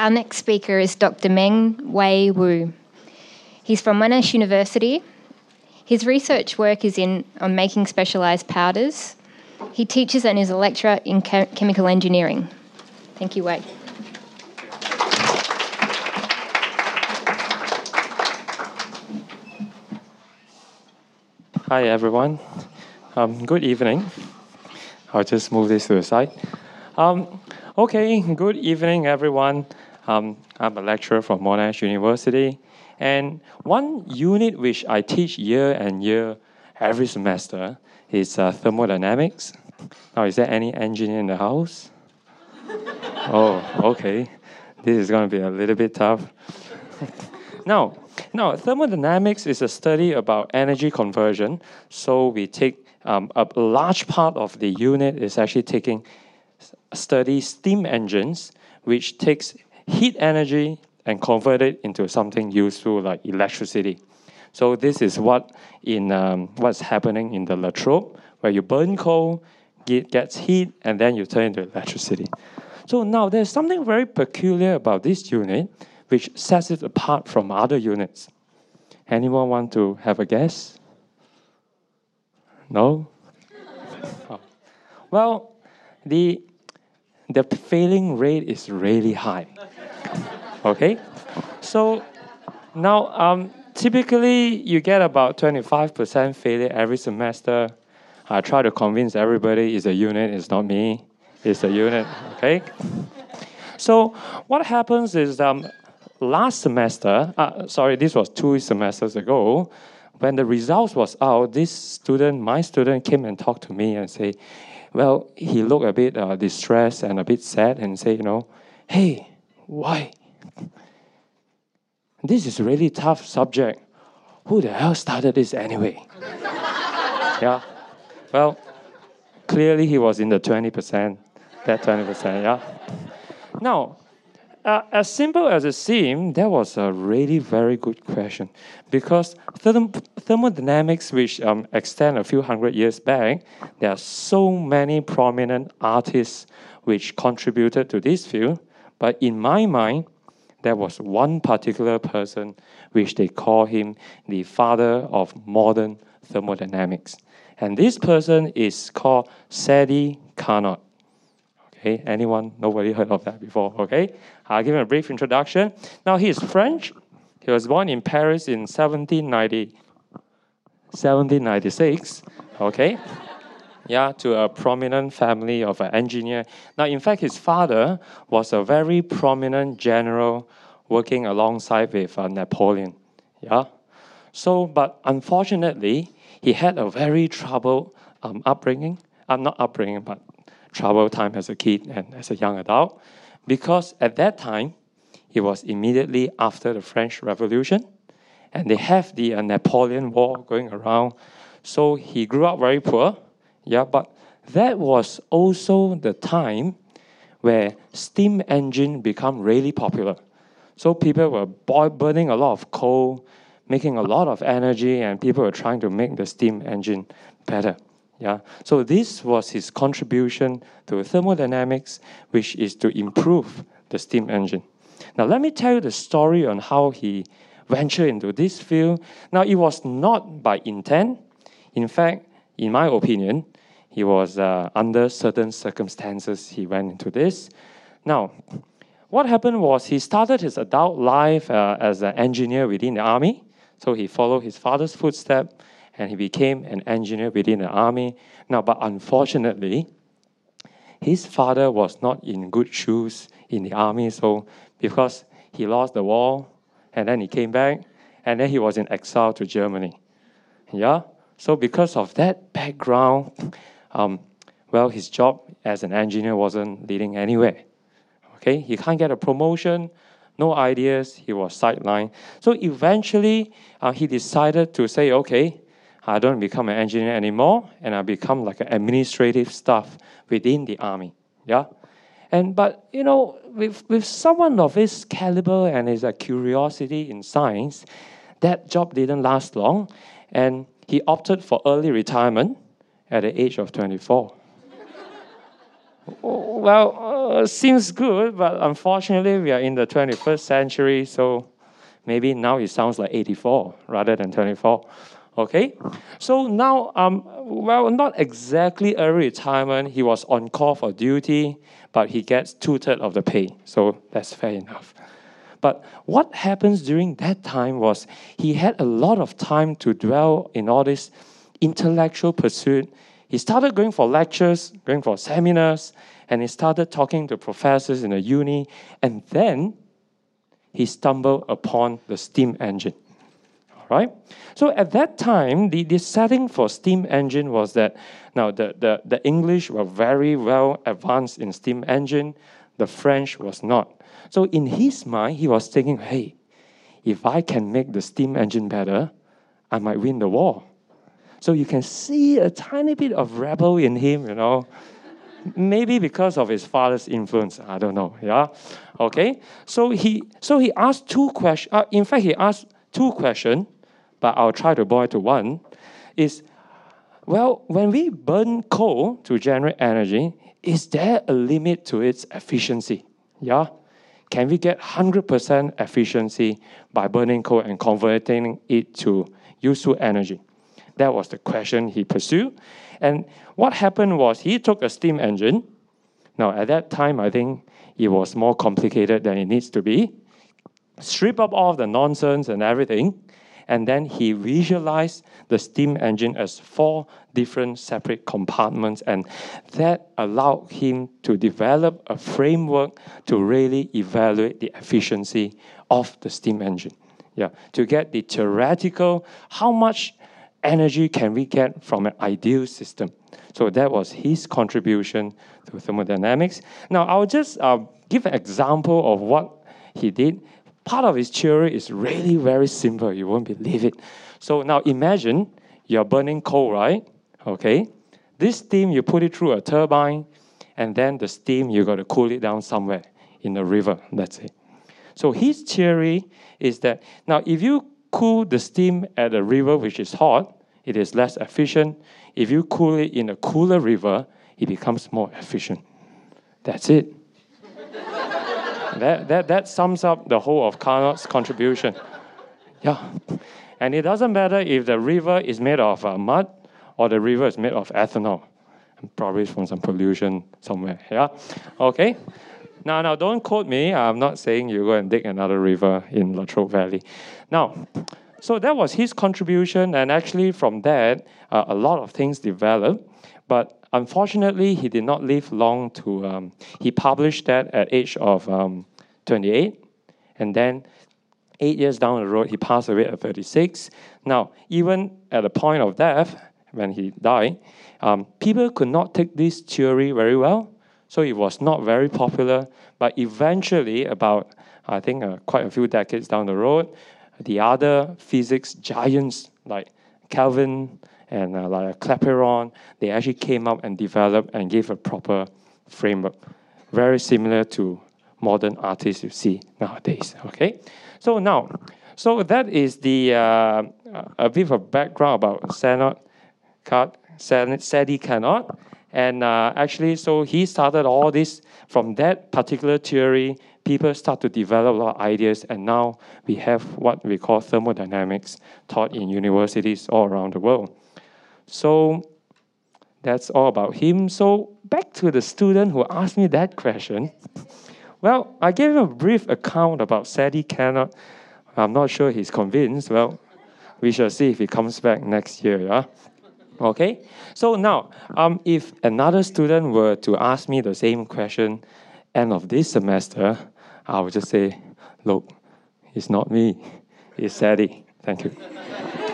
Our next speaker is Dr. Meng Wai Woo. He's from Monash University. His research work is in on making specialised powders. He teaches and is a lecturer in chemical engineering. Thank you, Wai. Hi, everyone. Um, good evening. I'll just move this to the side. Um, okay, good evening, everyone. Um, I'm a lecturer from Monash University, and one unit which I teach year and year every semester is uh, thermodynamics. Now, is there any engineer in the house? oh, okay. This is going to be a little bit tough. now, now, thermodynamics is a study about energy conversion. So we take um, a large part of the unit is actually taking study steam engines, which takes heat energy and convert it into something useful like electricity. So this is what in um, what's happening in the Latrobe, where you burn coal, it gets heat, and then you turn into electricity. So now there's something very peculiar about this unit, which sets it apart from other units. Anyone want to have a guess? No. oh. Well, the the failing rate is really high. Okay? So now, um, typically, you get about 25% failure every semester. I try to convince everybody it's a unit, it's not me, it's a unit, okay? So what happens is um, last semester, uh, sorry, this was two semesters ago, when the results was out, this student, my student, came and talked to me and say, well, he looked a bit uh, distressed and a bit sad and say, you know, hey, why? This is a really tough subject. Who the hell started this anyway? yeah. Well, clearly he was in the 20%, that 20%, yeah. Now, uh, as simple as it seemed, that was a really very good question because therm- thermodynamics, which um, extend a few hundred years back, there are so many prominent artists which contributed to this field. But in my mind, there was one particular person which they call him the father of modern thermodynamics. And this person is called Sadi Carnot. Okay, anyone? Nobody heard of that before. Okay, I'll give him a brief introduction. Now he is French. He was born in Paris in 1790, 1796. Okay, yeah, to a prominent family of an engineer. Now, in fact, his father was a very prominent general working alongside with uh, Napoleon. Yeah, so but unfortunately, he had a very troubled um, upbringing. I'm uh, not upbringing, but troubled time as a kid and as a young adult, because at that time, it was immediately after the French Revolution, and they have the uh, Napoleon War going around. So he grew up very poor, yeah, but that was also the time where steam engine become really popular. So people were burning a lot of coal, making a lot of energy, and people were trying to make the steam engine better. Yeah. So this was his contribution to thermodynamics, which is to improve the steam engine. Now let me tell you the story on how he ventured into this field. Now it was not by intent. In fact, in my opinion, he was uh, under certain circumstances he went into this. Now, what happened was he started his adult life uh, as an engineer within the army. So he followed his father's footsteps and he became an engineer within the army. Now, but unfortunately, his father was not in good shoes in the army. So, because he lost the war, and then he came back, and then he was in exile to Germany. Yeah? So, because of that background, um, well, his job as an engineer wasn't leading anywhere. Okay? He can't get a promotion, no ideas, he was sidelined. So, eventually, uh, he decided to say, okay, I don't become an engineer anymore, and I become like an administrative staff within the army. Yeah, and but you know, with with someone of his caliber and his uh, curiosity in science, that job didn't last long, and he opted for early retirement at the age of 24. well, uh, seems good, but unfortunately, we are in the 21st century, so maybe now it sounds like 84 rather than 24. Okay? So now, um, well, not exactly early retirement. He was on call for duty, but he gets two thirds of the pay. So that's fair enough. But what happens during that time was he had a lot of time to dwell in all this intellectual pursuit. He started going for lectures, going for seminars, and he started talking to professors in the uni. And then he stumbled upon the steam engine. All right? So at that time, the, the setting for steam engine was that now the, the, the English were very well advanced in steam engine, the French was not. So in his mind, he was thinking, hey, if I can make the steam engine better, I might win the war. So you can see a tiny bit of rebel in him, you know. Maybe because of his father's influence, I don't know. Yeah, okay. So he so he asked two questions. Uh, in fact, he asked two questions, but I'll try to boil to one. Is well, when we burn coal to generate energy, is there a limit to its efficiency? Yeah. Can we get 100% efficiency by burning coal and converting it to useful energy? That was the question he pursued. And what happened was he took a steam engine. Now, at that time, I think it was more complicated than it needs to be. Strip up all the nonsense and everything, and then he visualized the steam engine as four different separate compartments, and that allowed him to develop a framework to really evaluate the efficiency of the steam engine. Yeah, to get the theoretical, how much energy can we get from an ideal system? So that was his contribution to thermodynamics. Now, I'll just uh, give an example of what he did part of his theory is really very simple. You won't believe it. So now imagine you're burning coal, right? Okay. This steam, you put it through a turbine, and then the steam, you got to cool it down somewhere in the river. That's it. So his theory is that now if you cool the steam at a river which is hot, it is less efficient. If you cool it in a cooler river, it becomes more efficient. That's it that, that, that sums up the whole of Carnot's contribution. Yeah. And it doesn't matter if the river is made of uh, mud or the river is made of ethanol. Probably from some pollution somewhere. Yeah. Okay. Now, now, don't quote me. I'm not saying you go and dig another river in Latrobe Valley. Now, so that was his contribution, and actually from that, uh, a lot of things developed. But unfortunately, he did not live long to. Um, he published that at age of um, 28, and then eight years down the road, he passed away at 36. Now, even at the point of death, when he died, um, people could not take this theory very well, so it was not very popular. But eventually, about I think uh, quite a few decades down the road, the other physics giants like Kelvin and uh, like Clapeyron, they actually came up and developed and gave a proper framework, very similar to modern artists you see nowadays. Okay, so now, so that is the uh, a bit of a background about Senot, Sadi Carnot, and uh, actually, so he started all this from that particular theory. People start to develop a lot of ideas, and now we have what we call thermodynamics taught in universities all around the world. So that's all about him. So back to the student who asked me that question. Well, I gave him a brief account about Sadi Carnot. I'm not sure he's convinced. Well, we shall see if he comes back next year. Yeah. Okay. So now, um, if another student were to ask me the same question, end of this semester, I would just say, look, it's not me, it's Sadi. Thank you.